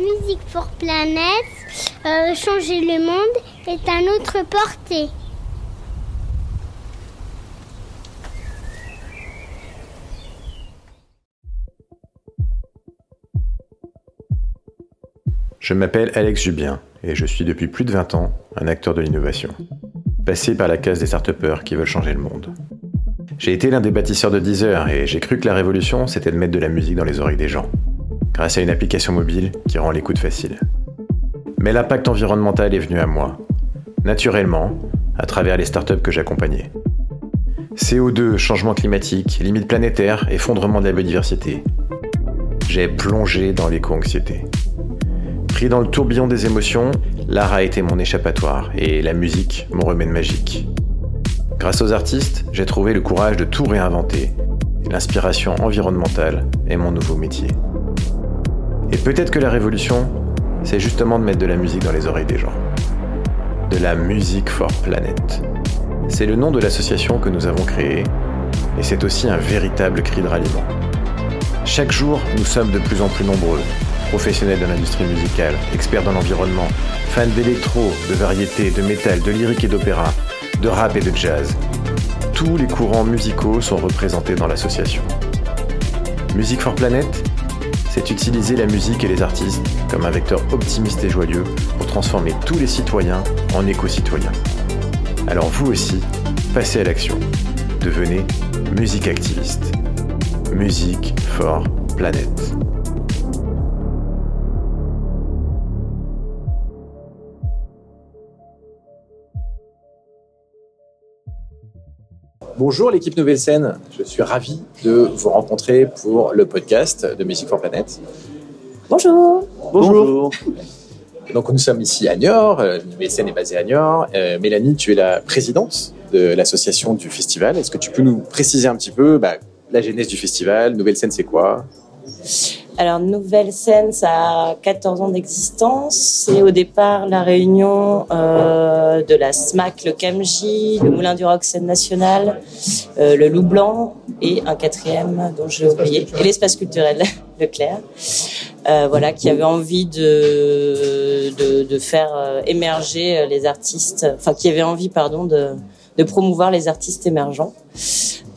Music for Planet, euh, changer le monde est à notre portée. Je m'appelle Alex Jubien et je suis depuis plus de 20 ans un acteur de l'innovation. Passé par la case des start qui veulent changer le monde. J'ai été l'un des bâtisseurs de Deezer et j'ai cru que la révolution c'était de mettre de la musique dans les oreilles des gens, grâce à une application mobile qui rend l'écoute facile. Mais l'impact environnemental est venu à moi, naturellement, à travers les startups que j'accompagnais. CO2, changement climatique, limites planétaires, effondrement de la biodiversité. J'ai plongé dans l'éco-anxiété. Pris dans le tourbillon des émotions, l'art a été mon échappatoire et la musique mon remède magique. Grâce aux artistes, j'ai trouvé le courage de tout réinventer. L'inspiration environnementale est mon nouveau métier. Et peut-être que la révolution, c'est justement de mettre de la musique dans les oreilles des gens. De la musique for Planet. C'est le nom de l'association que nous avons créée, et c'est aussi un véritable cri de ralliement. Chaque jour, nous sommes de plus en plus nombreux professionnels de l'industrie musicale, experts dans l'environnement, fans d'électro, de variété, de métal, de lyrique et d'opéra, de rap et de jazz. Tous les courants musicaux sont représentés dans l'association. Music for Planet, c'est utiliser la musique et les artistes comme un vecteur optimiste et joyeux pour transformer tous les citoyens en éco-citoyens. Alors vous aussi, passez à l'action. Devenez musique activiste. Music for Planet. Bonjour l'équipe Nouvelle Scène, je suis ravi de vous rencontrer pour le podcast de Music for Planet. Bonjour. Bonjour. Donc nous sommes ici à Niort, euh, Nouvelle Scène est basée à Niort. Euh, Mélanie, tu es la présidente de l'association du festival. Est-ce que tu peux nous préciser un petit peu bah, la genèse du festival? Nouvelle Scène, c'est quoi? Alors, Nouvelle Scène, ça a 14 ans d'existence. C'est au départ la réunion euh, de la SMAC, le CAMJ, le Moulin du Rock Scène Nationale, euh, le Loup Blanc et un quatrième dont j'ai oublié, et l'espace culturel Leclerc. Euh, voilà, qui avait envie de, de, de faire euh, émerger les artistes, enfin qui avait envie, pardon, de, de promouvoir les artistes émergents.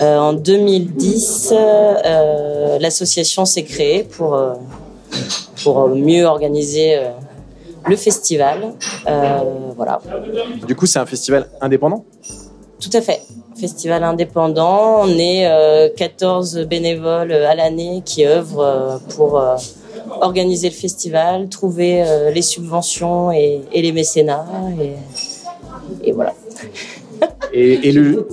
Euh, en 2010, euh, l'association s'est créée pour, euh, pour mieux organiser le festival. voilà. Du coup, c'est un festival indépendant? Tout à fait. Festival indépendant. On est 14 bénévoles à l'année qui œuvrent pour organiser le festival, trouver les subventions et, les mécénats. Et, et voilà. Et, le,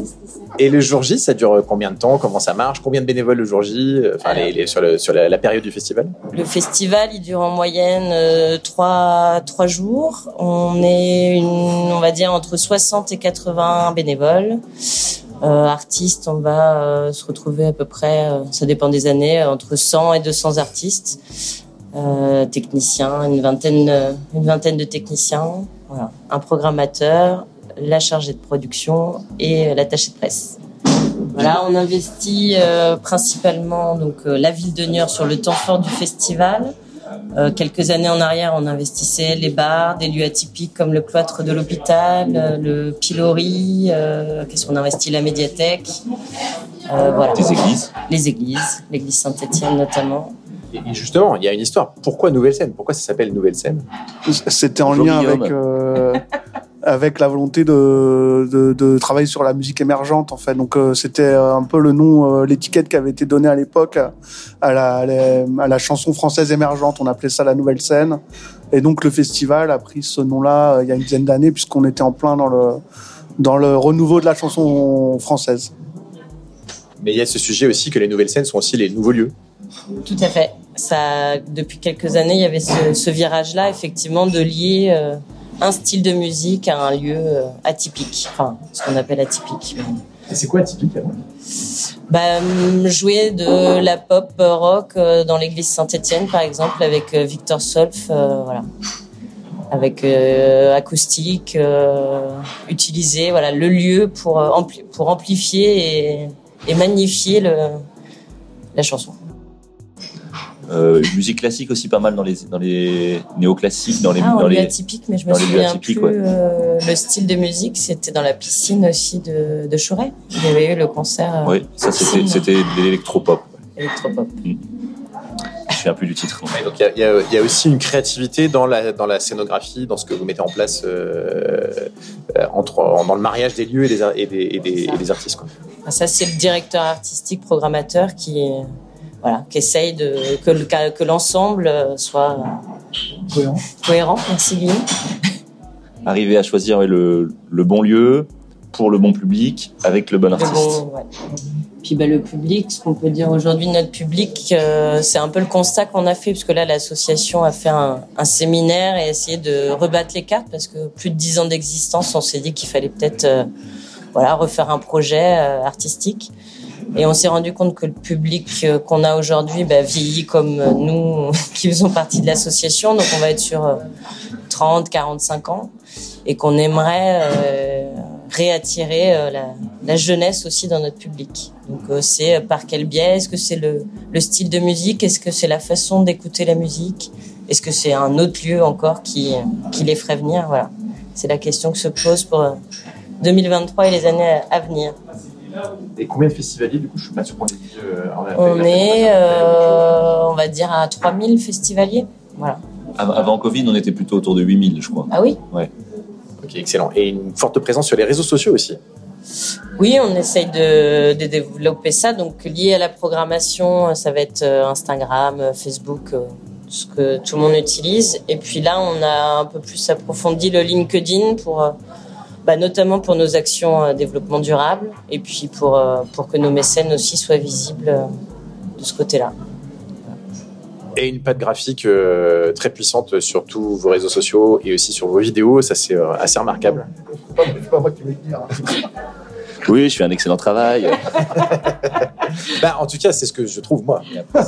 et le jour J, ça dure combien de temps? Comment ça marche? Combien de bénévoles le jour J? Enfin, les, sur, le, sur la, période du festival? Le festival, il dure en moyenne euh, trois, trois jours. On est, une, on va dire, entre 60 et 80 bénévoles. Euh, artistes, on va euh, se retrouver à peu près, euh, ça dépend des années, entre 100 et 200 artistes. Techniciens, une vingtaine, une vingtaine de techniciens, voilà. un programmateur, la chargée de production et l'attaché de presse. Voilà, on investit euh, principalement donc euh, la ville de Niort sur le temps fort du festival. Euh, quelques années en arrière, on investissait les bars, des lieux atypiques comme le cloître de l'hôpital, le pilori. Qu'est-ce qu'on investit La médiathèque. voilà. Les églises. Les églises, l'église Saint-Étienne notamment. Et justement, il y a une histoire. Pourquoi Nouvelle Scène? Pourquoi ça s'appelle Nouvelle Scène? C'était en lien avec avec la volonté de, de, de, travailler sur la musique émergente en fait. Donc euh, c'était euh, un peu le nom, euh, l'étiquette qui avait été donnée à l'époque à la, à la chanson française émergente. On appelait ça la nouvelle scène. Et donc le festival a pris ce nom-là il y a une dizaine d'années puisqu'on était en plein dans le dans le renouveau de la chanson française. Mais il y a ce sujet aussi que les nouvelles scènes sont aussi les nouveaux lieux. Tout à fait. Ça, depuis quelques années, il y avait ce, ce virage-là, effectivement, de lier un style de musique à un lieu euh, atypique, enfin ce qu'on appelle atypique. C'est quoi atypique bah, hum, Jouer de la pop rock euh, dans l'église Saint-Étienne par exemple avec euh, Victor Solf, voilà, avec acoustique, utiliser voilà le lieu pour pour amplifier et, et magnifier le, la chanson. Euh, musique classique aussi pas mal dans les dans les néoclassiques dans les ah, dans les atypiques mais je me souviens plus euh, le style de musique c'était dans la piscine aussi de de Choret. Il y avait eu le concert euh, oui ça c'était c'était de l'électropop. Électropop. Mm. je me souviens plus du titre. Donc il y, y, y a, aussi une créativité dans la dans la scénographie dans ce que vous mettez en place euh, entre dans le mariage des lieux et des et des, et des, et des artistes quoi. Ah, ça c'est le directeur artistique programmateur qui voilà, qui essaye de, que, que l'ensemble soit cohérent. cohérent. Merci Guillaume. Arriver à choisir le, le, bon lieu pour le bon public avec le bon artiste. Le bon, ouais. Puis bah, le public, ce qu'on peut dire aujourd'hui, notre public, euh, c'est un peu le constat qu'on a fait, parce que là, l'association a fait un, un, séminaire et essayé de rebattre les cartes, parce que plus de dix ans d'existence, on s'est dit qu'il fallait peut-être euh, voilà, refaire un projet euh, artistique. Et on s'est rendu compte que le public euh, qu'on a aujourd'hui bah, vieillit comme nous qui faisons partie de l'association. Donc on va être sur 30, euh, 45 ans et qu'on aimerait euh, réattirer euh, la, la, jeunesse aussi dans notre public. Donc c'est par quel biais? Est-ce que c'est le, le, style de musique? Est-ce que c'est la façon d'écouter la musique? Est-ce que c'est un autre lieu encore qui, qui les ferait venir? Voilà, c'est la question que se pose pour 2023 et les années à venir. Et combien de festivaliers, du coup, je suis pas sûr qu'on euh, on est, euh, on va dire, à 3000 festivaliers. Voilà. Avant Covid, on était plutôt autour de 8000, je crois. Ah oui? Ouais. Ok, excellent. Et une forte présence sur les réseaux sociaux aussi? Oui, on essaye de, de, développer ça. Donc, lié à la programmation, ça va être euh, Instagram, Facebook, ce que tout le monde utilise. Et puis là, on a un peu plus approfondi le LinkedIn pour bah, notamment pour nos actions euh, développement durable et puis pour, euh, pour que nos mécènes aussi soient visibles euh, de ce côté-là. Et une patte graphique très puissante sur tous vos réseaux sociaux et aussi sur vos vidéos, ça c'est assez remarquable. C'est pas moi qui vais le dire. Oui, je fais un excellent travail. bah, en tout cas, c'est ce que je trouve moi.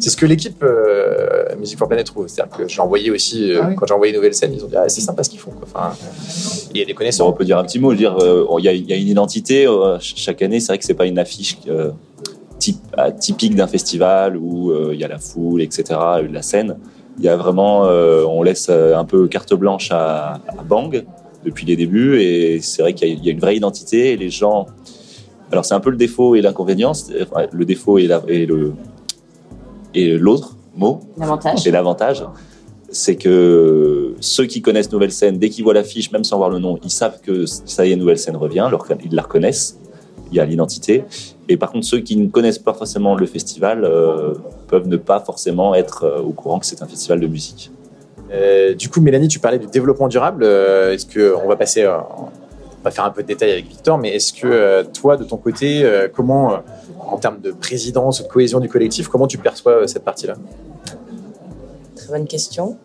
C'est ce que l'équipe euh, Music for Planet trouve. C'est-à-dire que j'ai envoyé aussi, euh, ah quand j'ai envoyé une nouvelle scène, ils ont dit ah, c'est sympa ce qu'ils font. Enfin, il y a des connaissances. on peut dire un petit mot. Dire, euh, il y, y, a une identité. Euh, chaque année, c'est vrai que c'est pas une affiche type, typique d'un festival où il y a la foule, etc., la scène. Il y a vraiment, on laisse un peu carte blanche à, à Bang depuis les débuts. Et c'est vrai qu'il y, y, a une vraie identité et les gens. Alors c'est un peu le défaut et l'inconvénient. Le défaut et, la, et le et l'autre mot. L'avantage. Et l'avantage, c'est que ceux qui connaissent Nouvelle Scène, dès qu'ils voient l'affiche, même sans voir le nom, ils savent que ça y est, Nouvelle Scène revient. Ils la reconnaissent. Il y a l'identité. Et par contre, ceux qui ne connaissent pas forcément le festival euh, peuvent ne pas forcément être euh, au courant que c'est un festival de musique. Euh, du coup, Mélanie, tu parlais du développement durable. Euh, est-ce que on va passer, euh, faire un peu de détails avec Victor, mais est-ce que toi, de ton côté, comment, en termes de présidence, de cohésion du collectif, comment tu perçois cette partie-là? Très bonne question.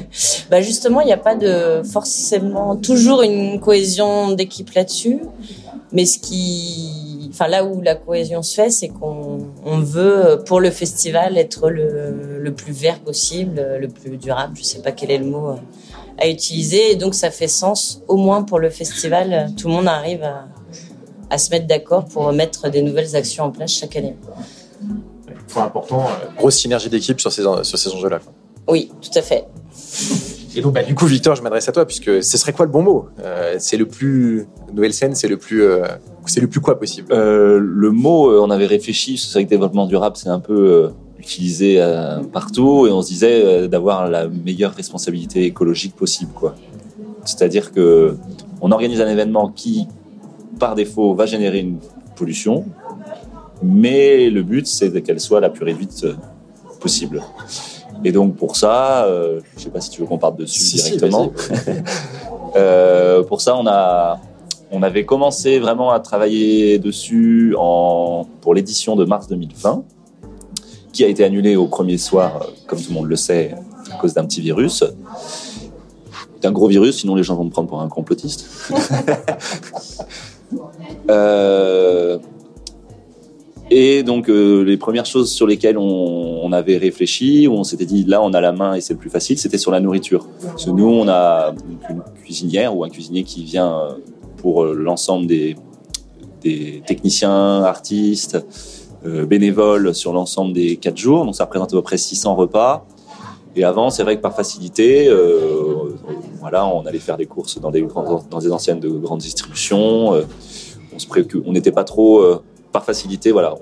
bah justement, il n'y a pas de forcément toujours une cohésion d'équipe là-dessus, mais ce qui enfin là où la cohésion se fait, c'est qu'on on veut pour le festival être le, le, plus vert possible, le plus durable. Je sais pas quel est le mot à utiliser, et donc ça fait sens. Au moins pour le festival, tout le monde arrive à, à se mettre d'accord pour mettre des nouvelles actions en place chaque année. Point important, euh, grosse synergie d'équipe sur ces sur ces enjeux-là. Oui, tout à fait. Et donc, bah, du coup, Victor, je m'adresse à toi, puisque ce serait quoi le bon mot? Euh, C'est le plus nouvelle scène, c'est le plus, euh, c'est le plus quoi possible? Euh, Le mot, euh, on avait réfléchi. C'est vrai que développement durable, c'est un peu euh, utilisé partout, et on se disait d'avoir la meilleure responsabilité écologique possible, quoi. C'est-à-dire que on organise un événement qui, par défaut, va générer une pollution, mais le but, c'est qu'elle soit la plus réduite possible. Et donc pour ça, euh, je sais pas si tu veux qu'on parte dessus si, directement. Si, euh, pour ça, on a, on avait commencé vraiment à travailler dessus en, pour l'édition de mars 2020, qui a été annulée au premier soir, comme tout le monde le sait, à cause d'un petit virus. D'un gros virus, sinon les gens vont me prendre pour un complotiste. euh, et donc, euh, les premières choses sur lesquelles on, avait réfléchi, où on s'était dit, là, on a la main et c'est le plus facile, c'était sur la nourriture. Parce que nous, on a une cuisinière ou un cuisinier qui vient euh, pour euh, l'ensemble des techniciens, artistes, bénévoles sur l'ensemble des quatre jours. Donc ça représente à peu près 600 repas. Et avant, c'est vrai que par facilité, euh, voilà, on allait faire des courses dans des, dans des anciennes de grande distribution. Euh, on se on n'était pas trop euh, par facilité, voilà,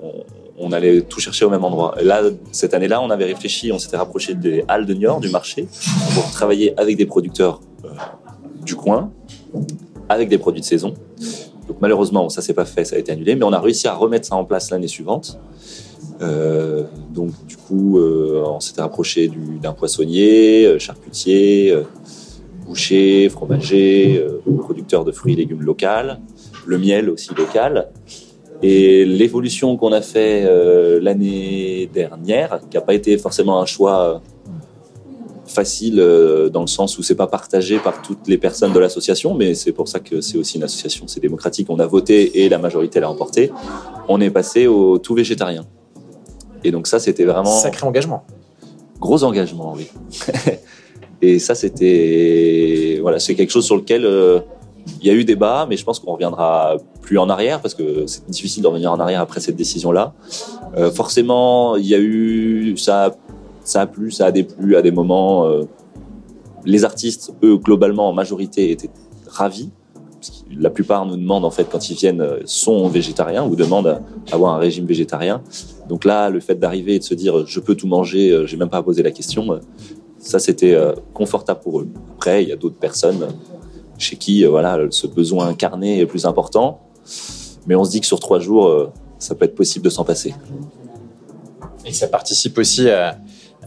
on, allait tout chercher au même endroit. Là, cette année-là, on avait réfléchi, on s'était rapproché des halles de Niort, du marché, pour travailler avec des producteurs du coin, avec des produits de saison. Malheureusement, ça s'est pas fait, ça a été annulé, mais on a réussi à remettre ça en place l'année suivante. Euh, donc du coup, euh, on s'était rapproché d'un poissonnier, euh, charcutier, boucher, fromager, producteur de fruits et légumes local, le miel aussi local. Et l'évolution qu'on a fait l'année dernière, qui n'a pas été forcément un choix facile dans le sens où c'est pas partagé par toutes les personnes de l'association, mais c'est pour ça que c'est aussi une association, c'est démocratique. On a voté et la majorité l'a emporté. On est passé au tout végétarien. Et donc ça, c'était vraiment... Sacré engagement. Gros engagement, oui. et ça, c'était... Voilà, c'est quelque chose sur lequel euh, il y a eu débat, mais je pense qu'on reviendra plus en arrière, parce que c'est difficile de revenir en arrière après cette décision-là. Euh, forcément, il y a eu... Ça, ça a plu, ça a déplu à des moments. Euh, les artistes, eux, globalement, en majorité, étaient ravis. la plupart nous demandent, en fait, quand ils viennent, sont végétariens ou demandent à avoir un régime végétarien. Donc là, le fait d'arriver et de se dire je peux tout manger, euh, j'ai même pas à poser la question, euh, ça c'était euh, confortable pour eux. Après, il y a d'autres personnes chez qui voilà ce besoin incarné est plus important, mais on se dit que sur trois jours, ça peut être possible de s'en passer. Et ça participe aussi à,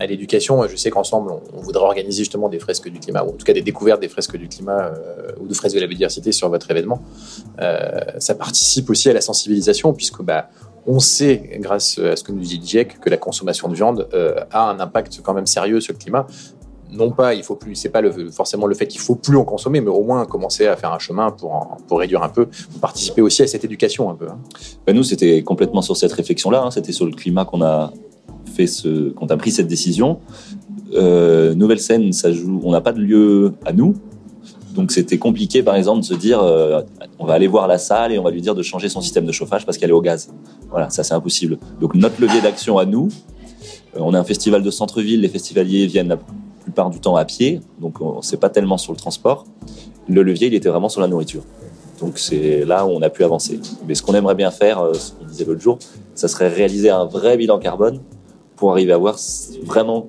l'éducation. Je sais qu'ensemble, on, voudrait organiser justement des fresques du climat, ou en tout cas des découvertes des fresques du climat ou de fresques de la biodiversité sur votre événement. ça participe aussi à la sensibilisation, puisque bah, on sait, grâce à ce que nous dit GIEC, que la consommation de viande euh, a un impact quand même sérieux sur le climat. Non pas, il faut plus, c'est pas forcément le fait qu'il faut plus en consommer, mais au moins commencer à faire un chemin pour, pour réduire un peu, pour participer aussi à cette éducation un peu. Hein. Ben nous, c'était complètement sur cette réflexion-là. Hein. c'était sur le climat qu'on a fait ce, qu'on a pris cette décision. Euh, nouvelle scène. On n'a pas de lieu à nous, donc c'était compliqué, par exemple, de se dire, euh, on va aller voir la salle et on va lui dire de changer son système de chauffage parce qu'elle est au gaz. Voilà, ça c'est impossible. Donc notre levier d'action à nous, euh, on est un festival de centre-ville, les festivaliers viennent la plupart du temps à pied, donc c'est pas tellement sur le transport. Le levier, il était vraiment sur la nourriture. Donc c'est là où on a pu avancer. Mais ce qu'on aimerait bien faire, ce qu'on disait l'autre jour, ça serait réaliser un vrai bilan carbone pour arriver à avoir vraiment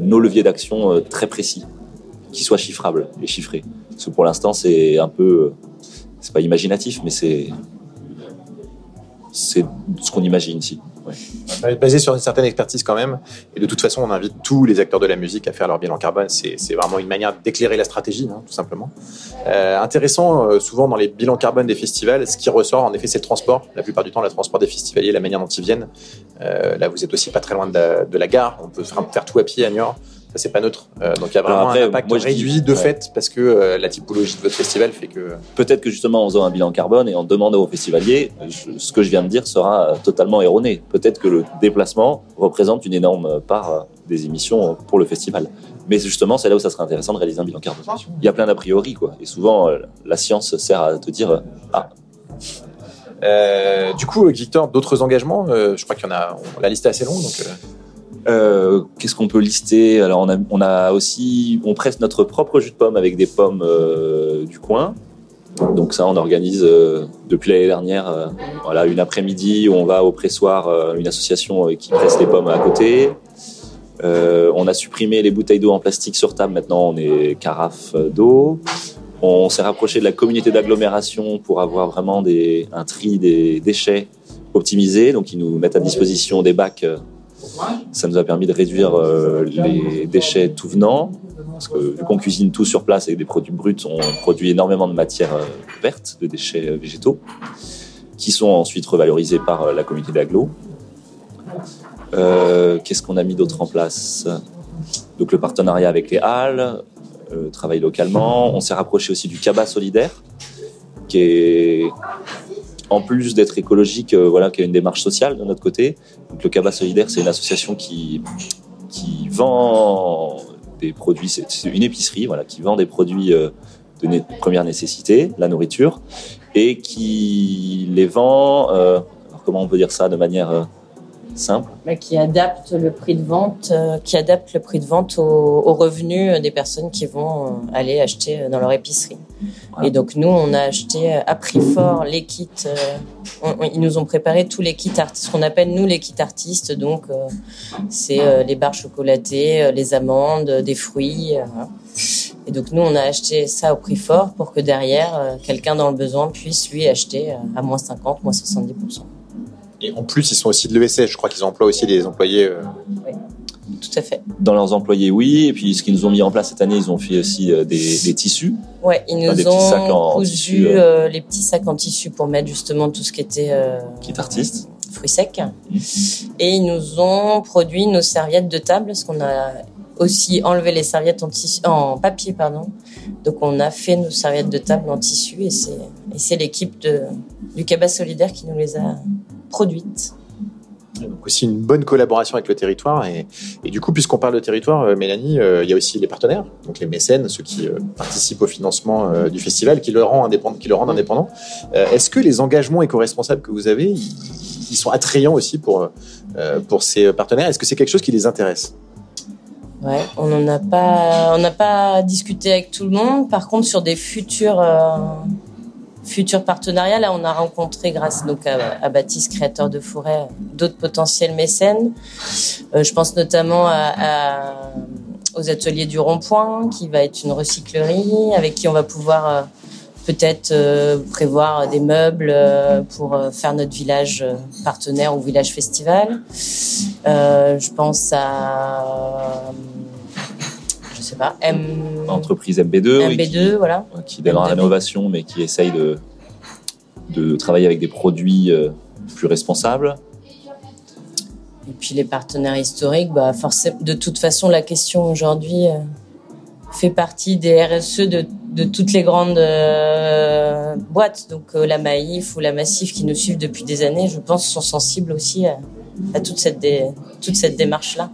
nos leviers d'action très précis qui soit chiffrable et chiffré. Parce que pour l'instant, c'est un peu, c'est pas imaginatif, mais c'est c'est ce qu'on imagine ici. Ouais. Basé sur une certaine expertise quand même. Et de toute façon, on invite tous les acteurs de la musique à faire leur bilan carbone. C'est vraiment une manière d'éclairer la stratégie, hein, tout simplement. Euh, intéressant, euh, souvent dans les bilans carbone des festivals, ce qui ressort, en effet, c'est le transport. La plupart du temps, le transport des festivaliers, la manière dont ils viennent. Euh, là, vous êtes aussi pas très loin de la, de la gare. On peut faire tout à pied à Niort ça c'est pas neutre. Euh, donc il y a vraiment un impact réduit de fait parce que euh, la typologie de votre festival fait que. Peut-être que justement en faisant un bilan carbone et en demandant aux festivaliers, ce que je viens de dire sera totalement erroné. Peut-être que le déplacement représente une énorme part euh, des émissions pour le festival. Mais justement, c'est là où ça serait intéressant de réaliser un bilan carbone. Il y a plein d'a priori, quoi. Et souvent, la science sert à te dire ah. du coup, Victor, d'autres engagements? Je crois qu'il y en a. la liste est assez longue, donc. Euh, qu'est-ce qu'on peut lister? Alors on a, aussi, on presse notre propre jus de pomme avec des pommes euh, du coin. Donc ça, on organise euh, depuis l'année dernière, voilà, une après-midi où on va au pressoir, une association qui presse les pommes à côté. on a supprimé les bouteilles d'eau en plastique sur table. Maintenant, on est carafe d'eau. On s'est rapproché de la communauté d'agglomération pour avoir vraiment un tri des déchets optimisé. Donc, ils nous mettent à disposition des bacs ça nous a permis de réduire euh, les déchets tout venant, parce que vu qu'on cuisine tout sur place avec des produits bruts, on produit énormément de matières euh, vertes, de déchets euh, végétaux, qui sont ensuite revalorisés par la communauté d'agglo. Qu'est-ce qu'on a mis d'autre en place? Donc le partenariat avec les halles, travail localement. On s'est rapproché aussi du cabas solidaire, qui est en plus d'être écologique, euh, voilà, qui a une démarche sociale de notre côté. Le Cabas Solidaire, c'est une association qui, vend des produits, c'est une épicerie, voilà, qui vend des produits euh, de première nécessité, la nourriture, et qui les vend. Euh, comment on peut dire ça de manière euh, simple bah, Qui adapte le prix de vente, euh, qui adapte le prix de vente aux, revenus des personnes qui vont aller acheter dans leur épicerie. Et donc nous, on a acheté à prix fort les kits. ils nous ont préparé tous les kits artistes, ce qu'on appelle nous les kits artistes. Donc c'est les barres chocolatées, les amandes, des fruits. Et donc nous, on a acheté ça au prix fort pour que derrière, euh, quelqu'un dans le besoin puisse lui acheter euh, à moins 50, moins 70%. Et en plus, ils sont aussi de l'ESS. Je crois qu'ils emploient aussi des employés. Euh, oui, tout à fait. Dans leurs employés, oui. Et puis, ce qu'ils nous ont mis en place cette année, ils ont fait aussi des, tissus. Oui, ils nous ont cousu les petits sacs en tissu pour mettre justement tout ce qui était. qui est artiste fruits secs. Et ils nous ont produit nos serviettes de table, parce qu'on a aussi enlevé les serviettes en, tissu, en papier. pardon. Donc on a fait nos serviettes de table en tissu et c'est l'équipe du Cabas Solidaire qui nous les a produites. Donc aussi une bonne collaboration avec le territoire. Et, du coup, puisqu'on parle de territoire, euh, Mélanie, euh, il y a aussi les partenaires, donc les mécènes, ceux qui euh, participent au financement du festival, qui le, rend indépendant, qui le rendent indépendant. Est-ce que les engagements éco-responsables que vous avez, ils, sont attrayants aussi pour, pour ces partenaires? Est-ce que c'est quelque chose qui les intéresse? Ouais, on n'en a pas, on n'a pas discuté avec tout le monde. Par contre, sur des futurs, euh, futurs partenariats, là, on a rencontré, grâce donc à, Baptiste, créateur de forêt, d'autres potentiels mécènes. Euh, je pense notamment à, aux ateliers du Rond-Point, qui va être une recyclerie, avec qui on va pouvoir euh, peut-être euh, prévoir des meubles euh, pour euh, faire notre village partenaire ou village festival. je pense à sais pas M entreprise MB2 MB2 qui, voilà qui démarre la rénovation mais qui essaye de de travailler avec des produits plus responsables. Et puis les partenaires historiques, bah forcément, de toute façon, la question aujourd'hui fait partie des RSE de, de toutes les grandes euh, boîtes. Donc euh, la Maïf ou la Massif qui nous suivent depuis des années, je pense, sont sensibles aussi à, à toute cette, toute cette démarche-là.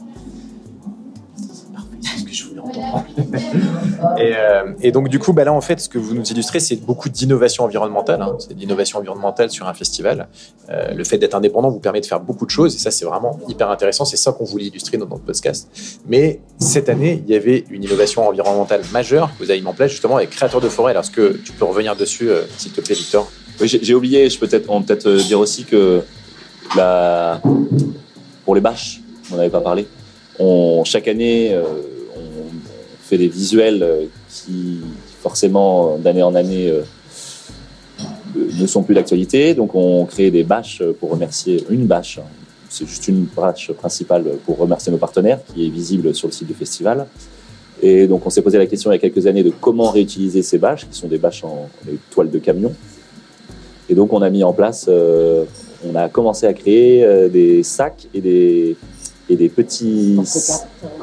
et, euh, et, donc du coup, bah là en fait, ce que vous nous illustrez, c'est beaucoup d'innovation environnementale. Hein. C'est l'innovation environnementale sur un festival. Euh, le fait d'être indépendant vous permet de faire beaucoup de choses et ça, c'est vraiment hyper intéressant. C'est ça qu'on voulait illustrer dans notre podcast. Mais cette année, il y avait une innovation environnementale majeure que vous avez mis en place justement avec Créateurs de forêt. Alors, est-ce que tu peux revenir dessus, euh, s'il te plaît, Victor? Oui, j'ai oublié. Je peux peut-être peut dire aussi que pour les bâches, on n'avait pas parlé. On, chaque année, fait des visuels euh, qui, forcément, d'année en année, euh, ne sont plus d'actualité. Donc, on crée des bâches pour remercier une bâche. C'est juste une bâche principale pour remercier nos partenaires qui est visible sur le site du festival. Et donc, on s'est posé la question il y a quelques années de comment réutiliser ces bâches, qui sont des bâches en toile de camion. Et donc, on a mis en place, euh, on a commencé à créer des sacs et des, et des petits,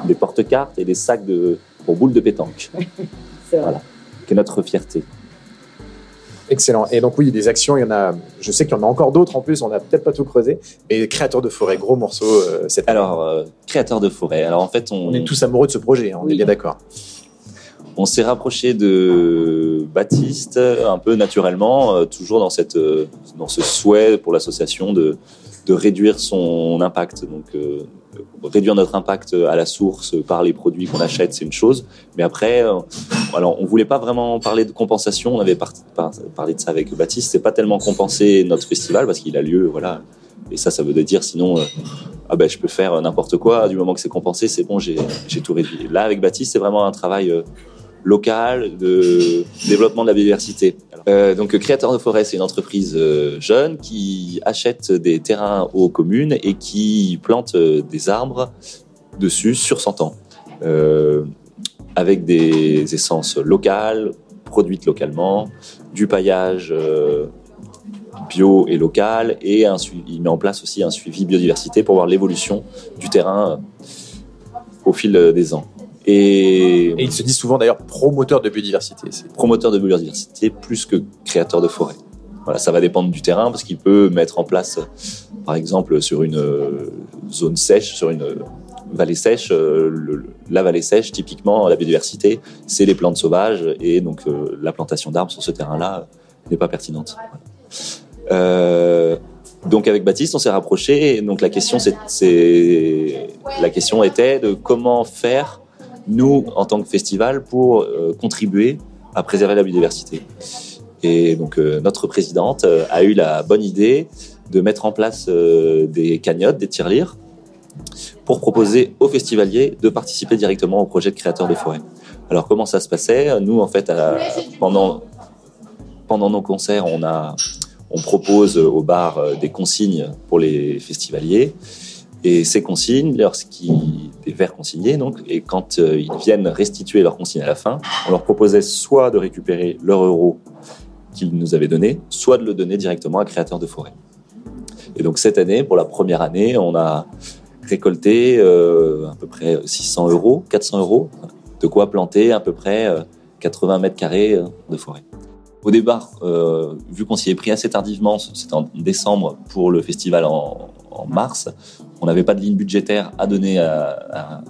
des porte-cartes et des sacs de, pour boule de pétanque. voilà, qui est notre fierté. Excellent. Et donc oui, des actions, il y en a. Je sais qu'il y en a encore d'autres en plus. On n'a peut-être pas tout creusé. Et créateur de forêt, gros morceau. Euh, cette alors euh, créateur de forêt. Alors en fait, on, on est tous amoureux de ce projet. Hein, on est bien d'accord. On s'est rapproché de Baptiste un peu naturellement, euh, toujours dans cette dans ce souhait pour l'association de de réduire son impact. Donc réduire notre impact à la source par les produits qu'on achète, c'est une chose. Mais après, euh, alors on voulait pas vraiment parler de compensation. On avait parlé de ça avec Baptiste. C'est pas tellement compenser notre festival parce qu'il a lieu, voilà. Et ça, ça veut dire sinon, euh, ah ben je peux faire n'importe quoi. Du moment que c'est compensé, c'est bon, j'ai tout réduit. Là, avec Baptiste, c'est vraiment un travail euh, local de développement de la biodiversité. Euh, donc Créateur de forêt, c'est une entreprise euh, jeune qui achète des terrains aux communes et qui plante euh, des arbres dessus sur 100 ans, avec des essences locales, produites localement, du paillage bio et local, et il met en place aussi un suivi biodiversité pour voir l'évolution du terrain au fil des ans. Et, il se dit souvent d'ailleurs promoteur de biodiversité. Promoteur de biodiversité plus que créateur de forêt. Voilà, ça va dépendre du terrain parce qu'il peut mettre en place, par exemple, sur une euh, zone sèche, sur une vallée sèche, euh, la vallée sèche, typiquement, la biodiversité, c'est les plantes sauvages et donc euh, la plantation d'arbres sur ce terrain-là n'est pas pertinente. Donc avec Baptiste, on s'est rapproché. donc la question, c'est, la question était de comment faire nous en tant que festival pour euh, contribuer à préserver la biodiversité. Et donc euh, notre présidente euh, a eu la bonne idée de mettre en place des cagnottes, des tirelires, pour proposer aux festivaliers de participer directement au projet de créateurs de forêt. Alors comment ça se passait? Nous, en fait, pendant pendant nos concerts, on a on propose au bar euh, des consignes pour les festivaliers. Et ces consignes, lorsqu'ils, des verres consignés, donc, et quand euh, ils viennent restituer leurs consignes à la fin, on leur proposait soit de récupérer leur euro qu'ils nous avaient donné, soit de le donner directement à Créateur de Forêt. Et donc cette année, pour la première année, on a récolté euh, à peu près 600 euros, 400 euros, de quoi planter à peu près 80 mètres carrés de forêt. Au départ, euh, vu qu'on s'y est pris assez tardivement, c'était en décembre pour le festival en, mars, on n'avait pas de ligne budgétaire à donner à,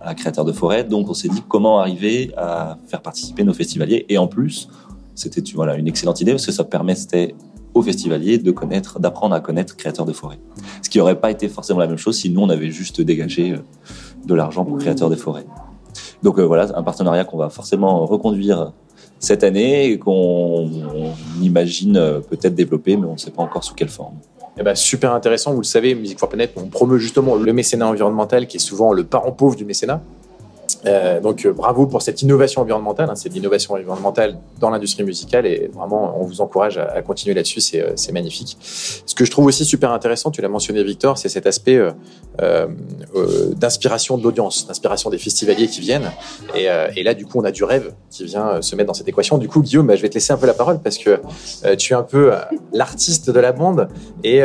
à, Créateurs de Forêt, donc on s'est dit comment arriver à faire participer nos festivaliers. Et en plus, c'était voilà, une excellente idée parce que ça permettait aux festivaliers de connaître, d'apprendre à connaître Créateurs de Forêt. Ce qui n'aurait pas été forcément la même chose si nous, on avait juste dégagé euh, de l'argent pour Créateurs de Forêt. Donc euh, voilà, un partenariat qu'on va forcément reconduire cette année et qu'on imagine euh, peut-être développer, mais on ne sait pas encore sous quelle forme. Eh ben, super intéressant, vous le savez, Musique for Planet, on promeut justement le mécénat environnemental qui est souvent le parent pauvre du mécénat. Euh, donc euh, bravo pour cette innovation environnementale, hein, c'est l'innovation environnementale dans l'industrie musicale et vraiment on vous encourage à, continuer là-dessus, c'est, c'est magnifique. Ce que je trouve aussi super intéressant, tu l'as mentionné Victor, c'est cet aspect euh, d'inspiration de l'audience, d'inspiration des festivaliers qui viennent et, là du coup on a du rêve qui vient se mettre dans cette équation. Du coup Guillaume, bah, je vais te laisser un peu la parole parce que tu es un peu l'artiste de la bande et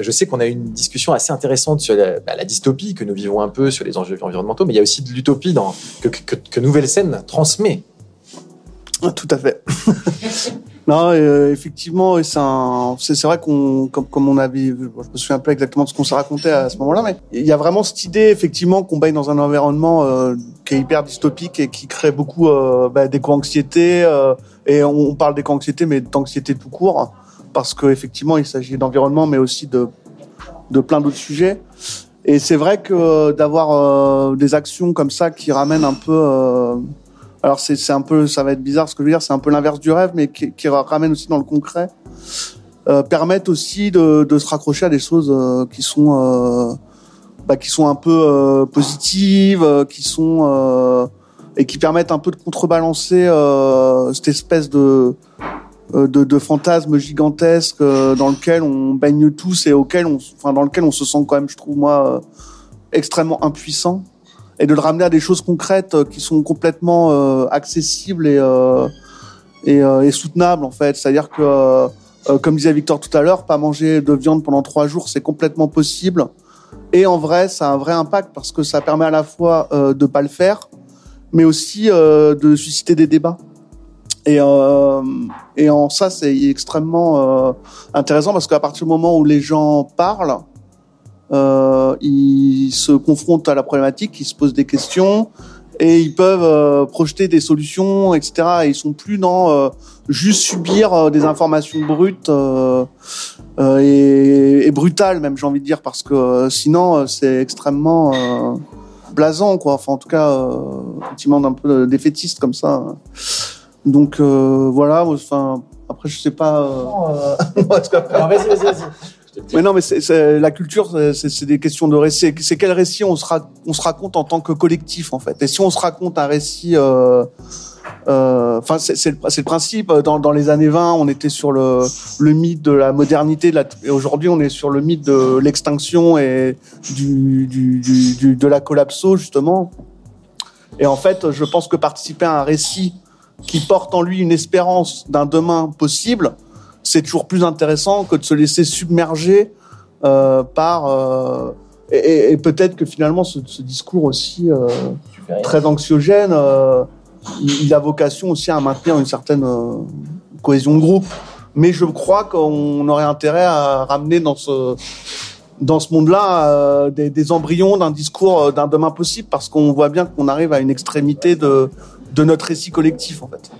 je sais qu'on a eu une discussion assez intéressante sur bah, la dystopie que nous vivons un peu sur les enjeux environnementaux, mais il y a aussi de l'utopie dans que, Nouvelle Scène transmet. Ah, tout à fait. non, euh, effectivement, c'est vrai qu'on, comme, on avait, je me souviens pas exactement de ce qu'on s'est raconté à ce moment-là, mais il y a vraiment cette idée, effectivement, qu'on baigne dans un environnement euh, qui est hyper dystopique et qui crée beaucoup euh, bah, d'éco-anxiété. et on, parle d'éco-anxiété, mais d'anxiété tout court, parce qu'effectivement, il s'agit d'environnement, mais aussi de, de plein d'autres sujets. Et c'est vrai que euh, d'avoir euh, des actions comme ça qui ramènent un peu, euh, alors c'est un peu, ça va être bizarre ce que je veux dire, c'est un peu l'inverse du rêve, mais qui, qui ramène aussi dans le concret, euh, permettent aussi de, de se raccrocher à des choses qui sont bah, qui sont un peu positives, qui sont et qui permettent un peu de contrebalancer cette espèce de euh, de, de, fantasmes gigantesques euh, dans lequel on baigne tous et auquel on, enfin dans lequel on se sent quand même, je trouve moi, euh, extrêmement impuissant, et de le ramener à des choses concrètes qui sont complètement accessibles et, et, et, soutenables en fait. C'est-à-dire que, comme disait Victor tout à l'heure, pas manger de viande pendant trois jours, c'est complètement possible. Et en vrai, ça a un vrai impact parce que ça permet à la fois de pas le faire, mais aussi de susciter des débats. Et, euh, et en ça, c'est extrêmement euh, intéressant parce qu'à partir du moment où les gens parlent, euh, ils se confrontent à la problématique, ils se posent des questions et ils peuvent euh, projeter des solutions, etc. Et ils sont plus dans euh, juste subir euh, des informations brutes et, et, brutales, même j'ai envie de dire, parce que sinon c'est extrêmement blasant, quoi. Enfin, en tout cas, effectivement, d'un peu défaitiste comme ça. Donc euh, voilà, enfin après je sais pas. Euh... vas-y, vas-y, vas-y. Mais non, mais c'est, la culture, c'est, des questions de récit. C'est quel récit on se, on se raconte en tant que collectif, en fait? Et si on se raconte un récit, euh, euh, enfin, c'est, c'est, le, le, principe. Dans, dans, les années 20, on était sur le, le mythe de la modernité, de la, et aujourd'hui, on est sur le mythe de l'extinction et du, du, du, de la collapso, justement. Et en fait, je pense que participer à un récit qui porte en lui une espérance d'un demain possible, c'est toujours plus intéressant que de se laisser submerger euh, par euh, et, et peut-être que finalement ce, ce discours aussi euh, très anxiogène, il, il, a vocation aussi à maintenir une certaine cohésion de groupe. Mais je crois qu'on aurait intérêt à ramener dans ce dans ce monde-là euh, des, des, embryons d'un discours d'un demain possible parce qu'on voit bien qu'on arrive à une extrémité de de notre récit collectif en fait.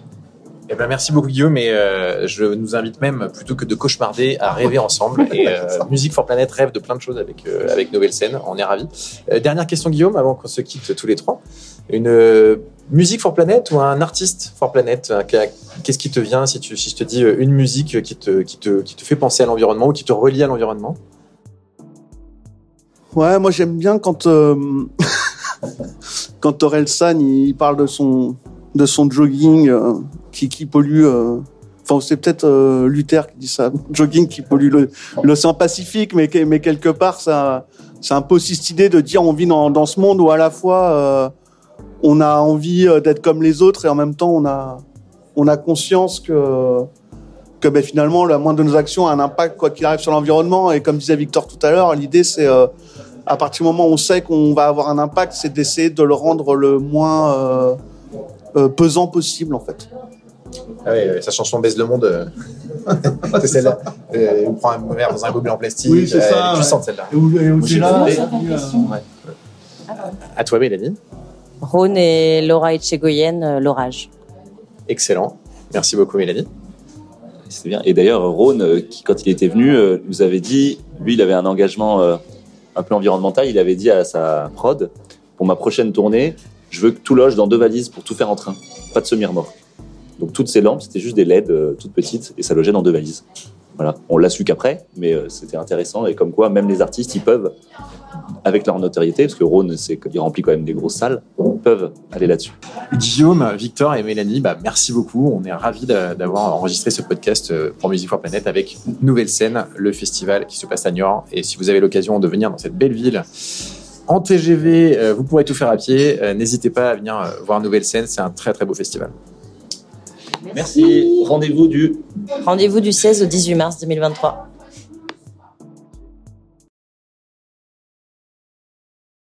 Eh ben, merci beaucoup Guillaume et euh, je nous invite même plutôt que de cauchemarder à rêver ensemble et euh, Musique for Planet rêve de plein de choses avec euh, avec Nouvelle Scène, on est ravis. Euh, dernière question Guillaume avant qu'on se quitte tous les trois. Une euh, musique for Planet ou un artiste for Planet? Qu'est-ce qui te vient si tu si je te dis une musique qui te qui te qui te fait penser à l'environnement ou qui te relie à l'environnement? Ouais, moi j'aime bien quand quand Orelsan il parle de son de son jogging euh, qui pollue. euh, Enfin, c'est peut-être euh, Luther qui dit ça. Jogging qui pollue l'océan Pacifique, mais mais quelque part ça c'est un peu aussi cette idée de dire on vit dans dans ce monde où à la fois on a envie d'être comme les autres et en même temps on a on a conscience que que ben, finalement la moindre de nos actions a un impact quoi qu'il arrive sur l'environnement et comme disait Victor tout à l'heure l'idée c'est à partir du moment où on sait qu'on va avoir un impact c'est d'essayer de le rendre le moins euh, euh, pesant possible en fait Ah euh, sa chanson baise le monde. euh. c'est celle-là. Euh, on prend un verre dans un gobelet en plastique. Oui, c'est ça, Elle est ouais. puissante celle-là. et À toi Mélanie. Rhône et Laura Etchegoyen, l'orage. Excellent. Merci beaucoup Mélanie. C'est bien. Et d'ailleurs, Rhône, qui, quand il était venu, nous avait dit, lui, il avait un engagement euh, un peu environnemental. Il avait dit à sa prod, pour ma prochaine tournée, je veux que tout loge dans deux valises pour tout faire en train. Pas de semi-remorque. Donc toutes ces lampes, c'était juste des LED euh, toutes petites et ça logeait dans deux valises. On l'a su qu'après, mais euh, c'était intéressant et comme quoi même les artistes, ils peuvent, avec leur notoriété, parce que Rhône, il remplit quand même des grosses salles, peuvent aller là-dessus. Guillaume, Victor et Mélanie, bah, merci beaucoup. On est ravis d'a- d'avoir enregistré ce podcast euh, pour Music for Planet avec Nouvelle Scène, le festival qui se passe à Niort. Et si vous avez l'occasion de venir dans cette belle ville en TGV, euh, vous pourrez tout faire à pied. N'hésitez pas à venir voir Nouvelle Scène, c'est un très très beau festival. Merci. Rendez-vous du Rendez-vous du 16 au 18 mars 2023.